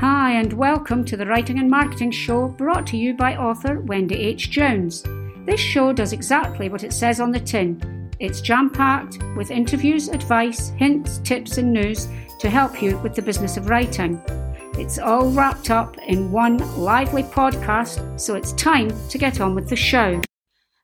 Hi, and welcome to the Writing and Marketing Show brought to you by author Wendy H. Jones. This show does exactly what it says on the tin. It's jam packed with interviews, advice, hints, tips, and news to help you with the business of writing. It's all wrapped up in one lively podcast, so it's time to get on with the show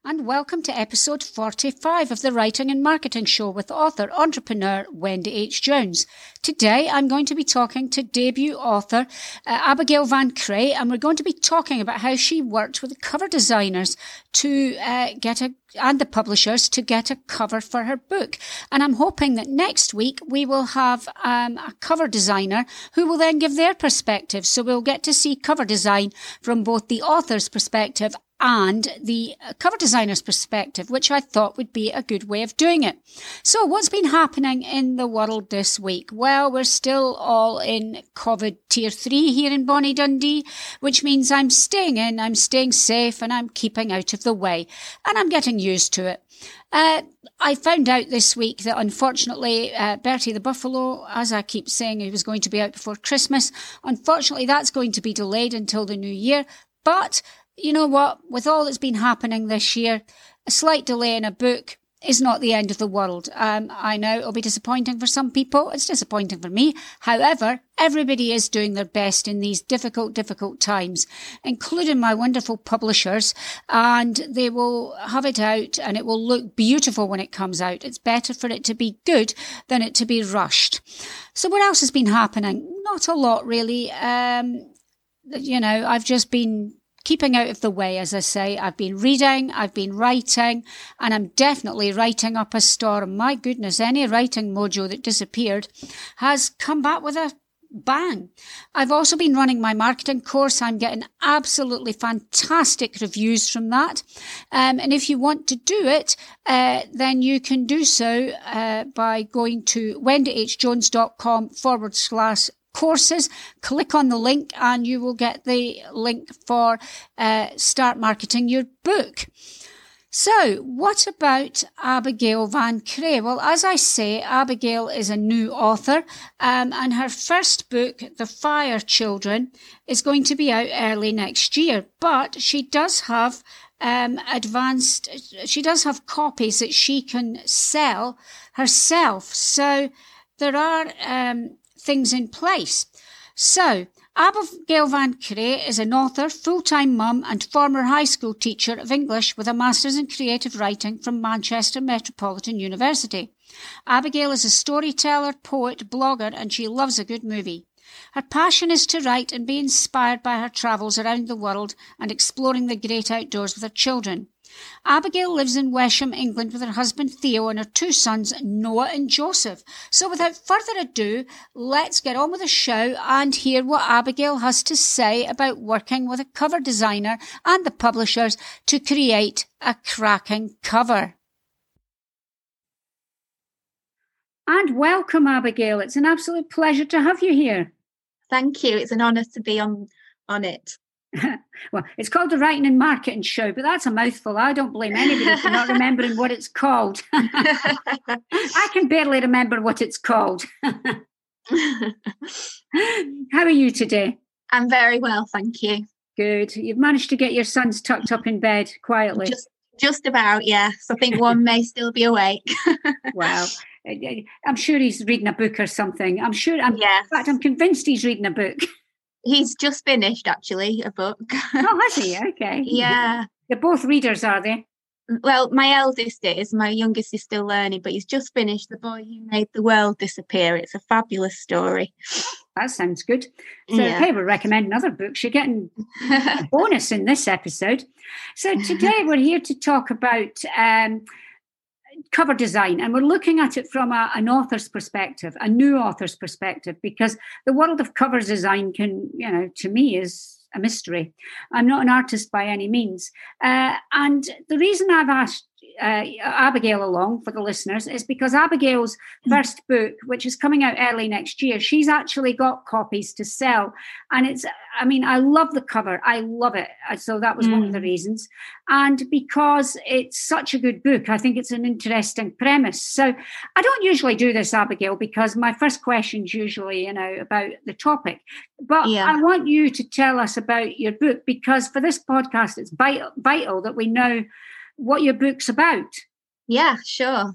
and welcome to episode 45 of the Writing and Marketing Show with author entrepreneur Wendy H. Jones. Today I'm going to be talking to debut author uh, Abigail Van Kraay and we're going to be talking about how she worked with the cover designers to uh, get a and the publishers to get a cover for her book. And I'm hoping that next week we will have um, a cover designer who will then give their perspective. So we'll get to see cover design from both the author's perspective and the cover designer's perspective, which I thought would be a good way of doing it. So what's been happening in the world this week? Well, we're still all in COVID tier three here in Bonnie Dundee, which means I'm staying in, I'm staying safe and I'm keeping out of the way and I'm getting used to it. Uh, I found out this week that unfortunately, uh, Bertie the Buffalo, as I keep saying, he was going to be out before Christmas. Unfortunately, that's going to be delayed until the new year. But you know what? With all that's been happening this year, a slight delay in a book is not the end of the world. Um, I know it'll be disappointing for some people. It's disappointing for me. However, everybody is doing their best in these difficult, difficult times, including my wonderful publishers, and they will have it out and it will look beautiful when it comes out. It's better for it to be good than it to be rushed. So what else has been happening? Not a lot really. Um, you know, I've just been keeping out of the way, as I say. I've been reading, I've been writing, and I'm definitely writing up a storm. My goodness, any writing mojo that disappeared has come back with a bang. I've also been running my marketing course. I'm getting absolutely fantastic reviews from that. Um, and if you want to do it, uh, then you can do so uh, by going to wendyhjones.com forward slash courses, click on the link and you will get the link for uh, Start Marketing Your Book. So, what about Abigail Van Kraay? Well, as I say, Abigail is a new author, um, and her first book, The Fire Children, is going to be out early next year. But she does have um, advanced, she does have copies that she can sell herself. So, there are um, things in place. So, Abigail Van Kraay is an author, full-time mum and former high school teacher of English with a master's in creative writing from Manchester Metropolitan University. Abigail is a storyteller, poet, blogger, and she loves a good movie. Her passion is to write and be inspired by her travels around the world and exploring the great outdoors with her children. Abigail lives in Wesham, England, with her husband Theo and her two sons, Noah and Joseph. So, without further ado, let's get on with the show and hear what Abigail has to say about working with a cover designer and the publishers to create a cracking cover. And welcome, Abigail. It's an absolute pleasure to have you here. Thank you. It's an honour to be on on it. well, it's called the Writing and Marketing Show, but that's a mouthful. I don't blame anybody for not remembering what it's called. I can barely remember what it's called. How are you today? I'm very well, thank you. Good. You've managed to get your sons tucked up in bed quietly. Just, just about, yes. I think one may still be awake. wow. Eh, eh, I'm sure he's reading a book or something. I'm sure. I'm, yes. In fact, I'm convinced he's reading a book. He's just finished actually a book. oh, has he? Okay. yeah. They're both readers, are they? Well, my eldest is. My youngest is still learning, but he's just finished The Boy Who Made the World Disappear. It's a fabulous story. That sounds good. So, yeah. okay, we'll recommend another book. You're getting a bonus in this episode. So, today we're here to talk about um, cover design and we're looking at it from a, an author's perspective a new author's perspective because the world of cover design can you know to me is a mystery. I'm not an artist by any means. Uh, and the reason i've asked uh, Abigail along for the listeners is because Abigail's mm. first book, which is coming out early next year, she's actually got copies to sell. And it's, I mean, I love the cover. I love it. Uh, so that was mm. one of the mm. reasons. And because it's such a good book, I think it's an interesting premise. So I don't usually do this, Abigail, because my first question is usually, you know, about the topic. But yeah. I want you to tell us about your book because for this podcast, it's vital, vital that we know what your book's about. Yeah, sure.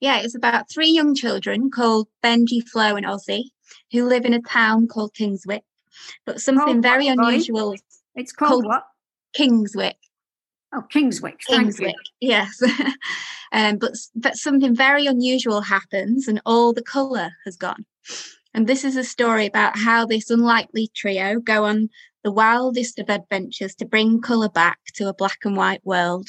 Yeah, it's about three young children called Benji, Flo, and Ozzy who live in a town called Kingswick. But something very unusual. It's called, called, what? Kingswick. Oh, Kingswick. Kingswick. Yes. um, but but something very unusual happens, and all the colour has gone. And this is a story about how this unlikely trio go on the wildest of adventures to bring colour back to a black and white world.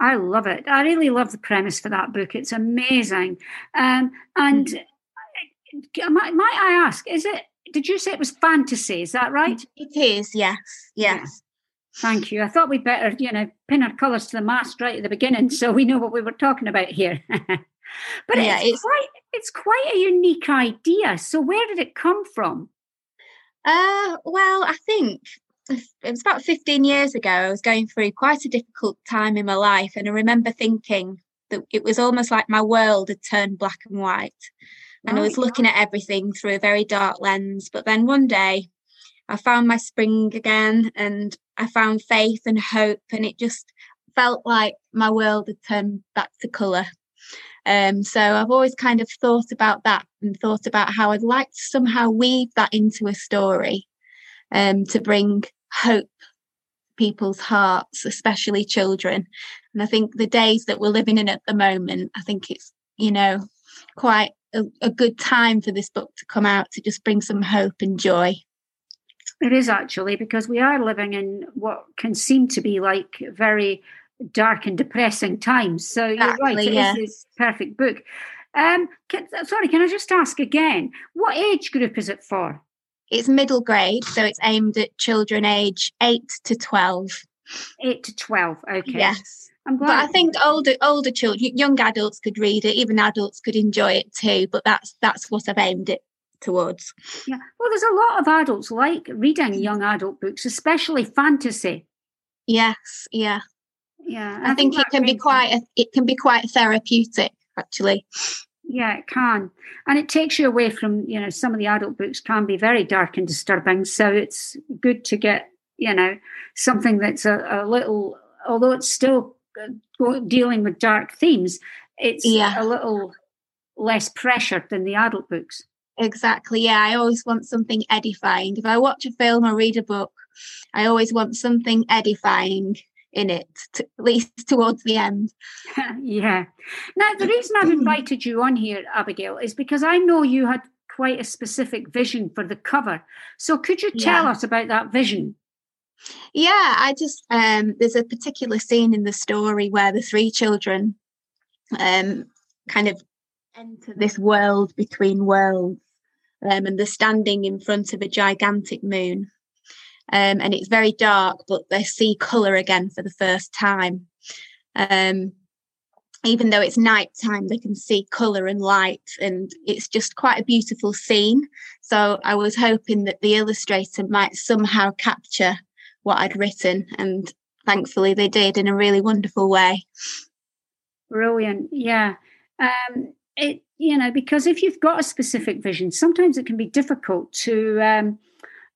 I love it. I really love the premise for that book. It's amazing. Um, and mm-hmm. might, might I ask, is it, did you say it was fantasy? Is that right? It is, yes. Yes. Yeah. Thank you. I thought we'd better, you know, pin our colours to the mast right at the beginning so we know what we were talking about here. but yeah, it's, it's, quite it's quite a unique idea. So where did it come from? Uh well, I think it was about 15 years ago. I was going through quite a difficult time in my life. And I remember thinking that it was almost like my world had turned black and white. And I was looking at everything through a very dark lens. But then one day I found my spring again and I found faith and hope. And it just felt like my world had turned back to colour. Um, so I've always kind of thought about that and thought about how I'd like to somehow weave that into a story um, to bring hope people's hearts, especially children. And I think the days that we're living in at the moment, I think it's, you know, quite a, a good time for this book to come out to just bring some hope and joy. It is actually because we are living in what can seem to be like very dark and depressing times. So exactly, you're right, it yeah. is this perfect book. Um, can, sorry, can I just ask again? What age group is it for? It's middle grade, so it's aimed at children age eight to twelve. Eight to twelve. Okay. Yes. I'm glad. But I think older older children, young adults could read it. Even adults could enjoy it too. But that's that's what I've aimed it towards. Yeah. Well, there's a lot of adults like reading young adult books, especially fantasy. Yes. Yeah. Yeah. I, I think, think it can be quite a, it can be quite therapeutic actually. Yeah, it can. And it takes you away from, you know, some of the adult books can be very dark and disturbing. So it's good to get, you know, something that's a, a little, although it's still uh, dealing with dark themes, it's yeah. a little less pressured than the adult books. Exactly. Yeah. I always want something edifying. If I watch a film or read a book, I always want something edifying in it, to, at least towards the end. yeah. Now, the reason I've invited you on here, Abigail, is because I know you had quite a specific vision for the cover. So, could you tell yeah. us about that vision? Yeah, I just um, there's a particular scene in the story where the three children um, kind of enter this world between worlds, um, and they're standing in front of a gigantic moon um, and it's very dark, but they see colour again for the first time. Um, even though it's night time, they can see colour and light, and it's just quite a beautiful scene. So I was hoping that the illustrator might somehow capture what I'd written, and thankfully they did in a really wonderful way. Brilliant, yeah. Um, it you know because if you've got a specific vision, sometimes it can be difficult to um,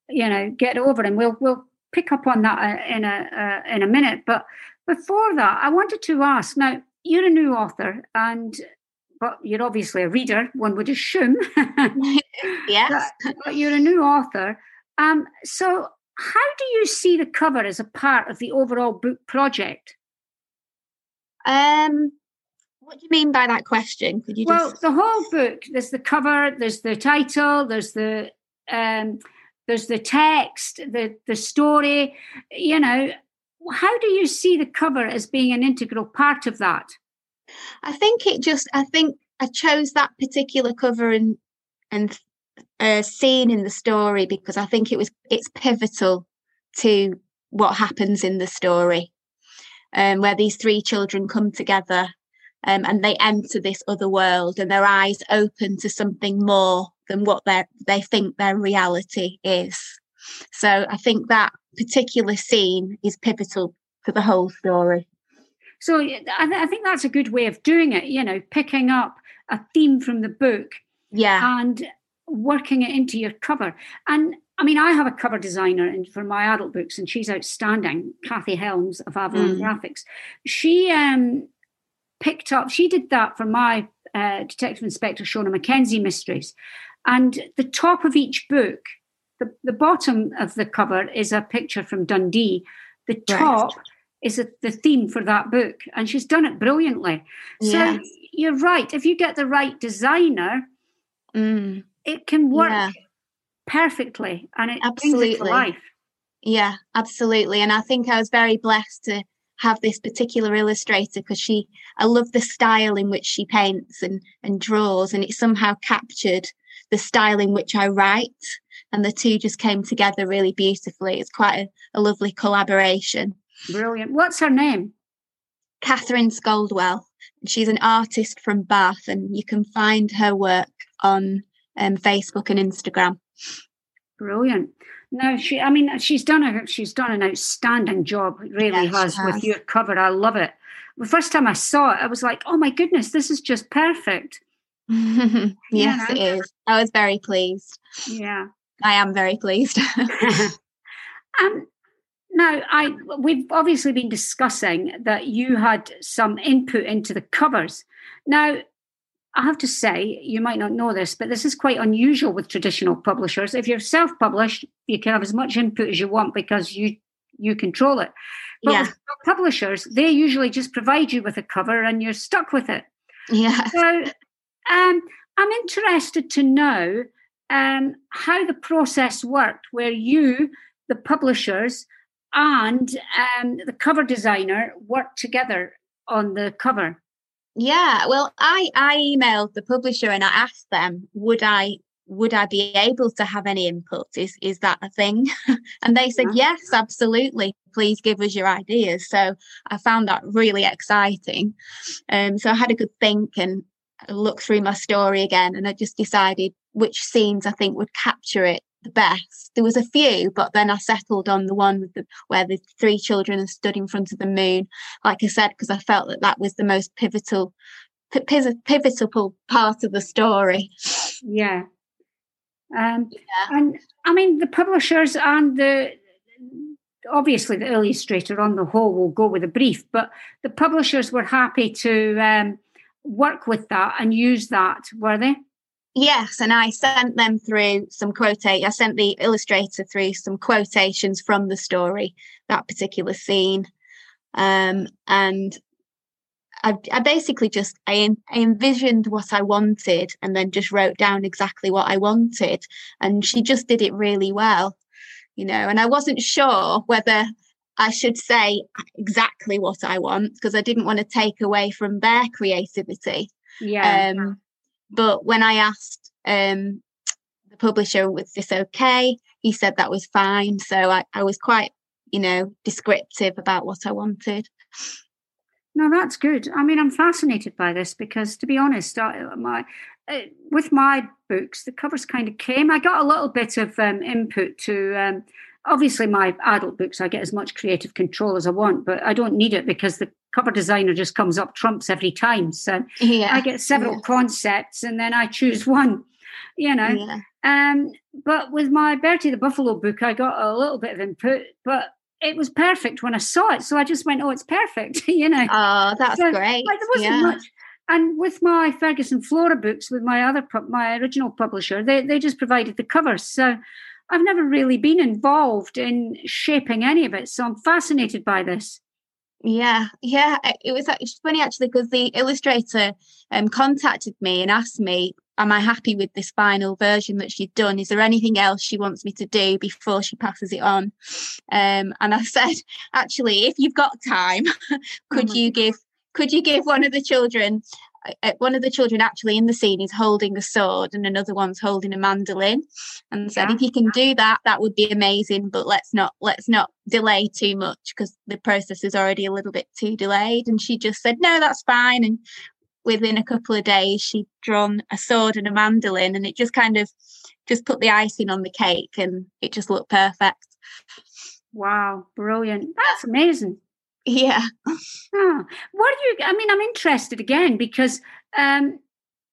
you know get over and we'll we'll pick up on that uh, in a uh, in a minute. But before that i wanted to ask now you're a new author and but you're obviously a reader one would assume. Yes. But, but, you're a new author. Um so how do you see the cover as a part of the overall book project? Um what do you mean by that question? Could you well just... the whole book there's the cover there's the title there's the um there's the text, the the story. You know, how do you see the cover as being an integral part of that? I think it just. I think I chose that particular cover and and uh, scene in the story because I think it was it's pivotal to what happens in the story. um, where these three children come together um, and they enter this other world and their eyes open to something more than what they they think their reality is. So I think that particular scene is pivotal to the whole story. So I, th- I think that's a good way of doing it. You know, picking up a theme from the book, yeah, and working it into your cover. And I mean, I have a cover designer in, for my adult books, and she's outstanding. Kathy Helms of Avalon mm. Graphics. She um, picked up. She did that for my uh, Detective Inspector Shona Mackenzie mysteries, and the top of each book, the, the bottom of the cover is a picture from Dundee. The top right. is a, the theme for that book, and she's done it brilliantly. Yes. So you're right. If you get the right designer, mm. it can work. Yeah perfectly and it absolutely life. Yeah, absolutely. And I think I was very blessed to have this particular illustrator because she I love the style in which she paints and and draws and it somehow captured the style in which I write and the two just came together really beautifully. It's quite a, a lovely collaboration. Brilliant. What's her name? Catherine Scoldwell. She's an artist from Bath and you can find her work on um, Facebook and Instagram. Brilliant. No, she. I mean, she's done a she's done an outstanding job. Really yes, has, has with your cover. I love it. The first time I saw it, I was like, "Oh my goodness, this is just perfect." yes, yeah. it is. I was very pleased. Yeah, I am very pleased. um, now, I we've obviously been discussing that you had some input into the covers. Now, I have to say, you might not know this, but this is quite unusual with traditional publishers. If you're self-published, you can have as much input as you want because you you control it. But yeah. with publishers, they usually just provide you with a cover and you're stuck with it. Yeah. So um, I'm interested to know um, how the process worked, where you, the publishers, and um, the cover designer worked together on the cover. Yeah, well, I I emailed the publisher and I asked them, would I would I be able to have any input? Is is that a thing? and they said, yes, absolutely. Please give us your ideas. So I found that really exciting. Um, so I had a good think and look through my story again, and I just decided which scenes I think would capture it the best. There was a few, but then I settled on the one with the, where the three children stood in front of the moon. Like I said, because I felt that that was the most pivotal, p- pivotal part of the story. Yeah. Um, yeah. And I mean, the publishers and the obviously the illustrator on the whole will go with a brief, but the publishers were happy to um, work with that and use that, were they? Yes, and I sent them through some quote. I sent the illustrator through some quotations from the story, that particular scene, um, and I, I, basically just I, I envisioned what I wanted, and then just wrote down exactly what I wanted, and she just did it really well, you know. And I wasn't sure whether I should say exactly what I want because I didn't want to take away from their creativity. Yeah. Um, but when I asked um, the publisher, was this okay? He said that was fine. So I, I was quite, you know, descriptive about what I wanted. No, that's good. I mean, I'm fascinated by this because, to be honest, I, my uh, with my books, the covers kind of came. I got a little bit of um, input to. Um, obviously, my adult books, I get as much creative control as I want, but I don't need it because the cover designer just comes up trumps every time. So yeah, I get several yeah. concepts and then I choose one, you know. Yeah. Um, but with my Bertie the Buffalo book, I got a little bit of input, but it was perfect when I saw it. So I just went, oh, it's perfect, you know. Oh, that's so, great. Like, there wasn't much. And with my Ferguson Flora books, with my other my original publisher, they they just provided the covers. So I've never really been involved in shaping any of it. So I'm fascinated by this. Yeah, yeah. It was, it's funny actually because the illustrator um, contacted me and asked me, "Am I happy with this final version that she'd done? Is there anything else she wants me to do before she passes it on?" Um, and I said, "Actually, if you've got time, could oh you give could you give one of the children one of the children actually in the scene is holding a sword and another one's holding a mandolin and said yeah. if you can do that that would be amazing but let's not let's not delay too much because the process is already a little bit too delayed. And she just said no that's fine. And within a couple of days she'd drawn a sword and a mandolin and it just kind of just put the icing on the cake and it just looked perfect. Wow brilliant. That's amazing yeah. Oh, what do you? I mean, I'm interested again because um,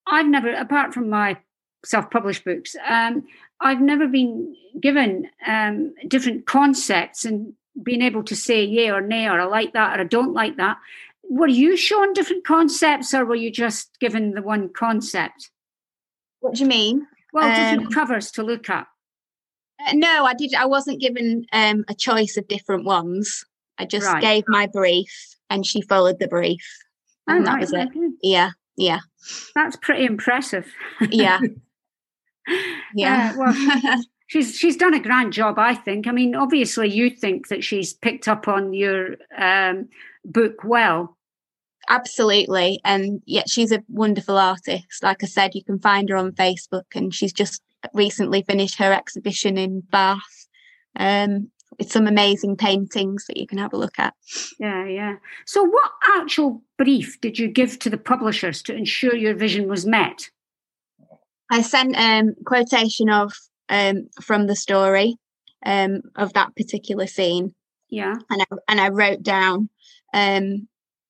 I've never, apart from my self-published books, um, I've never been given um, different concepts and being able to say yay or nay or I like that or I don't like that. Were you shown different concepts or were you just given the one concept? What do you mean? Well, different um, covers to look at. Uh, no, I did. I wasn't given um, a choice of different ones. I just right. gave my brief and she followed the brief. And oh, that right. was it. Okay. Yeah. Yeah. That's pretty impressive. Yeah. yeah. Uh, well, she's she's done a grand job, I think. I mean, obviously you think that she's picked up on your um, book well. Absolutely. And yet she's a wonderful artist. Like I said, you can find her on Facebook and she's just recently finished her exhibition in Bath. Um, with some amazing paintings that you can have a look at. Yeah, yeah. So, what actual brief did you give to the publishers to ensure your vision was met? I sent um, quotation of um, from the story um, of that particular scene. Yeah, and I, and I wrote down um,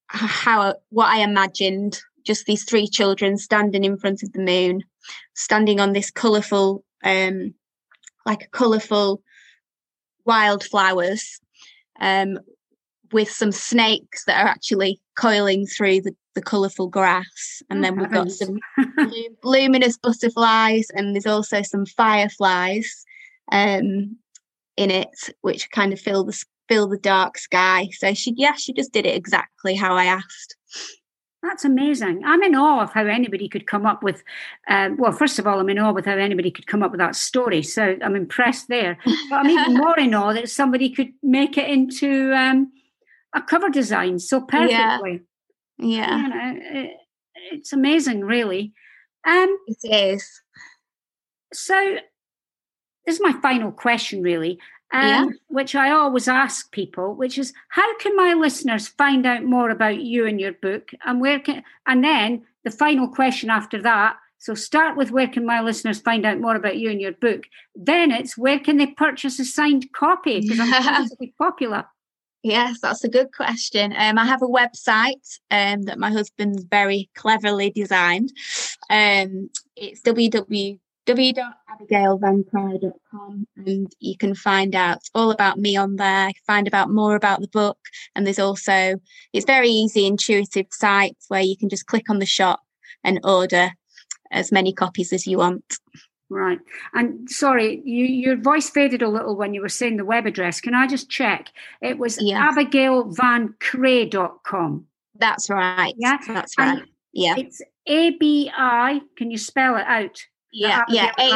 how what I imagined. Just these three children standing in front of the moon, standing on this colourful, um, like a colourful wildflowers um, with some snakes that are actually coiling through the, the colourful grass. And oh, then we've got some luminous butterflies, and there's also some fireflies um, in it, which kind of fill the fill the dark sky. So she, yeah, she just did it exactly how I asked. That's amazing. I'm in awe of how anybody could come up with, um, well, first of all, I'm in awe with how anybody could come up with that story. So I'm impressed there. But I'm even more in awe that somebody could make it into um, a cover design so perfectly. Yeah. yeah. You know, it, it's amazing, really. Um, it is. So this is my final question, really um, yeah. which I always ask people, which is how can my listeners find out more about you and your book, and where can, and then the final question after that. So start with where can my listeners find out more about you and your book. Then it's where can they purchase a signed copy because I'm going to be popular. Yes, that's a good question. Um, I have a website um, that my husband's very cleverly designed. Um, it's www www.abigailvankraay.com and you can find out all about me on there, find out more about the book. And there's also, it's very easy, intuitive site where you can just click on the shop and order as many copies as you want. Right. And sorry, you, your voice faded a little when you were saying the web address. Can I just check? It was yes. abigailvankraay.com. That's right. Yeah. That's right. And yeah. It's A B I. Can you spell it out? Yeah, yeah. A-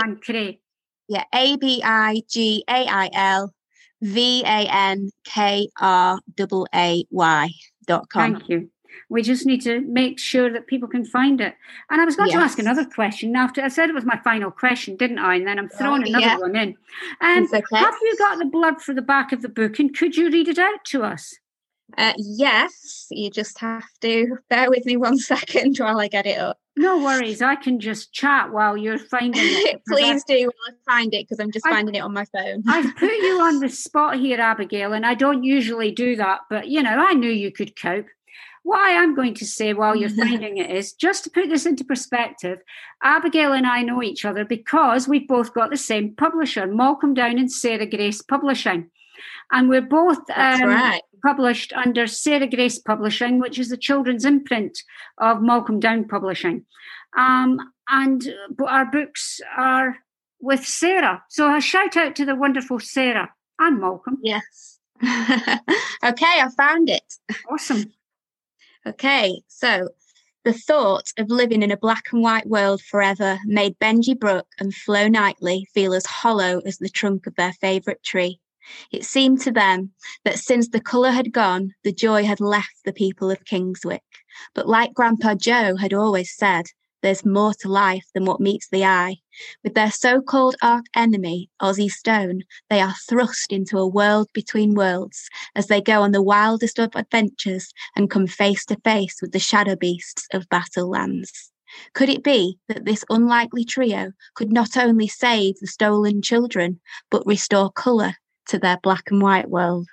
yeah, A B I G A I L V A N K R A A Y dot com. Thank you. We just need to make sure that people can find it. And I was going yes. to ask another question after I said it was my final question, didn't I? And then I'm throwing oh, another yeah. one in. Um, okay. Have you got the blurb for the back of the book and could you read it out to us? Uh, yes, you just have to bear with me one second while I get it up. No worries. I can just chat while you're finding it. Please do while I find it because I'm just I, finding it on my phone. I've put you on the spot here, Abigail, and I don't usually do that, but you know, I knew you could cope. What I am going to say while you're finding it is just to put this into perspective, Abigail and I know each other because we've both got the same publisher, Malcolm Down and Sarah Grace Publishing. And we're both um, right. Published under Sarah Grace Publishing, which is the children's imprint of Malcolm Down Publishing. Um, and our books are with Sarah. So a shout out to the wonderful Sarah and Malcolm. Yes. okay, I found it. Awesome. Okay, so the thought of living in a black and white world forever made Benji Brook and Flo Knightley feel as hollow as the trunk of their favourite tree. It seemed to them that since the colour had gone, the joy had left the people of Kingswick. But like Grandpa Joe had always said, there's more to life than what meets the eye. With their so called arch enemy, Ozzy Stone, they are thrust into a world between worlds as they go on the wildest of adventures and come face to face with the shadow beasts of battle lands. Could it be that this unlikely trio could not only save the stolen children, but restore colour to their black and white world?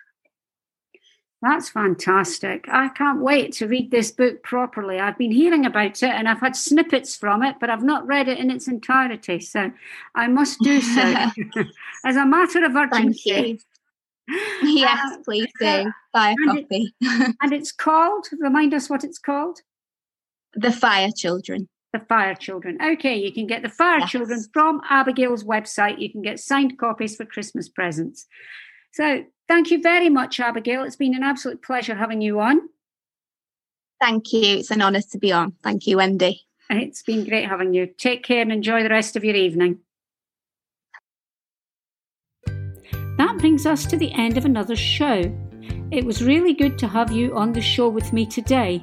That's fantastic. I can't wait to read this book properly. I've been hearing about it and I've had snippets from it, but I've not read it in its entirety. So I must do so as a matter of urgency. Yes, uh, please do. Buy a and copy. It, and it's called, remind us what it's called? The Fire Children. The Fire Children. Okay, you can get the Fire yes. Children from Abigail's website. You can get signed copies for Christmas presents. So thank you very much, Abigail. It's been an absolute pleasure having you on. Thank you. It's an honour to be on. Thank you, Wendy. It's been great having you. Take care and enjoy the rest of your evening. That brings us to the end of another show. It was really good to have you on the show with me today.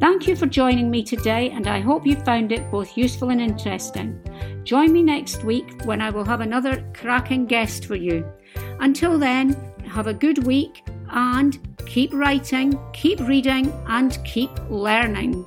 Thank you for joining me today, and I hope you found it both useful and interesting. Join me next week when I will have another cracking guest for you. Until then, have a good week and keep writing, keep reading, and keep learning.